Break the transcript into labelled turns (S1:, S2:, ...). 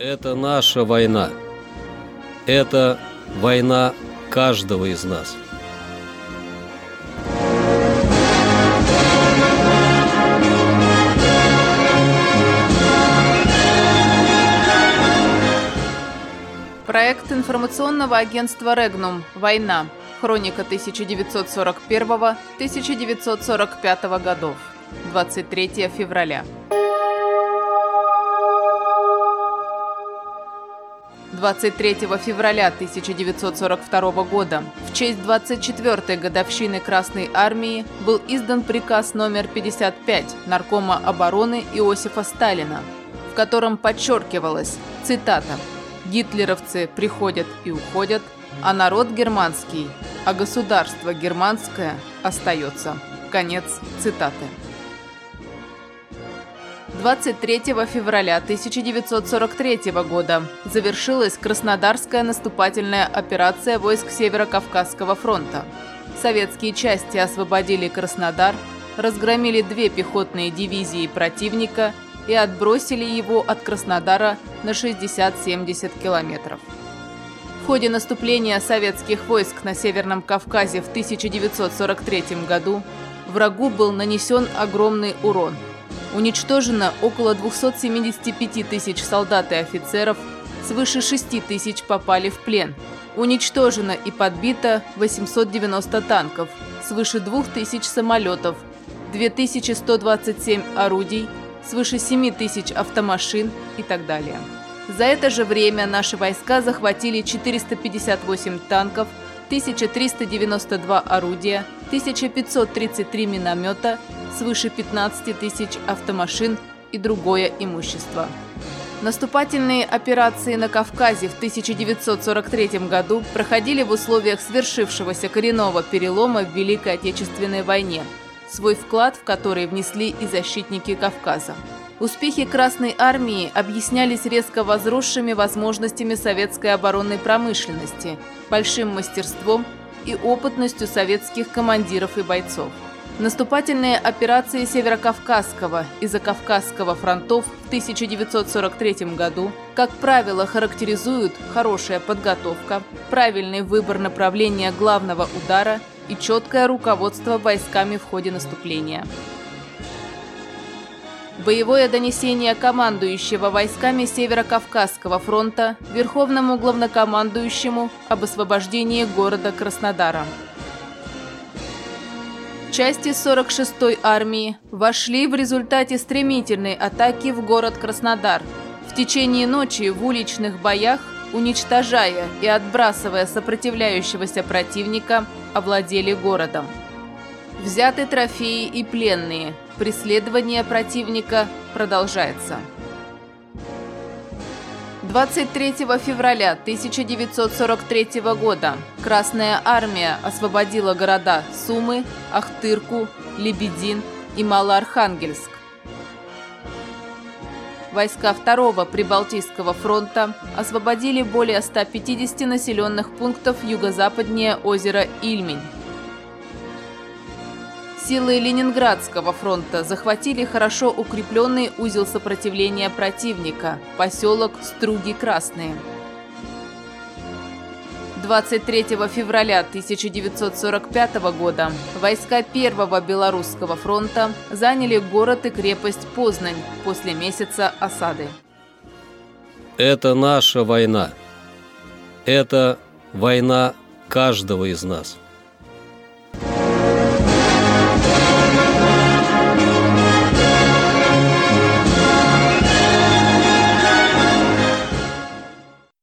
S1: Это наша война. Это война каждого из нас.
S2: Проект информационного агентства «Регнум. Война. Хроника 1941-1945 годов. 23 февраля. 23 февраля 1942 года, в честь 24-й годовщины Красной Армии, был издан приказ номер 55 Наркома обороны Иосифа Сталина, в котором подчеркивалось, цитата, «Гитлеровцы приходят и уходят, а народ германский, а государство германское остается». Конец цитаты. 23 февраля 1943 года завершилась Краснодарская наступательная операция войск Северо-Кавказского фронта. Советские части освободили Краснодар, разгромили две пехотные дивизии противника и отбросили его от Краснодара на 60-70 километров. В ходе наступления советских войск на Северном Кавказе в 1943 году врагу был нанесен огромный урон – Уничтожено около 275 тысяч солдат и офицеров, свыше 6 тысяч попали в плен. Уничтожено и подбито 890 танков, свыше 2000 самолетов, 2127 орудий, свыше 7 тысяч автомашин и так далее. За это же время наши войска захватили 458 танков, 1392 орудия, 1533 миномета, свыше 15 тысяч автомашин и другое имущество. Наступательные операции на Кавказе в 1943 году проходили в условиях свершившегося коренного перелома в Великой Отечественной войне, свой вклад в который внесли и защитники Кавказа. Успехи Красной Армии объяснялись резко возросшими возможностями советской оборонной промышленности, большим мастерством и опытностью советских командиров и бойцов. Наступательные операции Северокавказского и Закавказского фронтов в 1943 году, как правило, характеризуют хорошая подготовка, правильный выбор направления главного удара и четкое руководство войсками в ходе наступления. Боевое донесение командующего войсками Северо-Кавказского фронта Верховному главнокомандующему об освобождении города Краснодара. Части 46-й армии вошли в результате стремительной атаки в город Краснодар. В течение ночи в уличных боях, уничтожая и отбрасывая сопротивляющегося противника, овладели городом. Взяты трофеи и пленные. Преследование противника продолжается. 23 февраля 1943 года Красная Армия освободила города Сумы, Ахтырку, Лебедин и Малоархангельск. Войска Второго Прибалтийского фронта освободили более 150 населенных пунктов юго-западнее озера Ильмень. Силы Ленинградского фронта захватили хорошо укрепленный узел сопротивления противника – поселок Струги-Красные. 23 февраля 1945 года войска Первого Белорусского фронта заняли город и крепость Познань после месяца осады.
S1: Это наша война. Это война каждого из нас.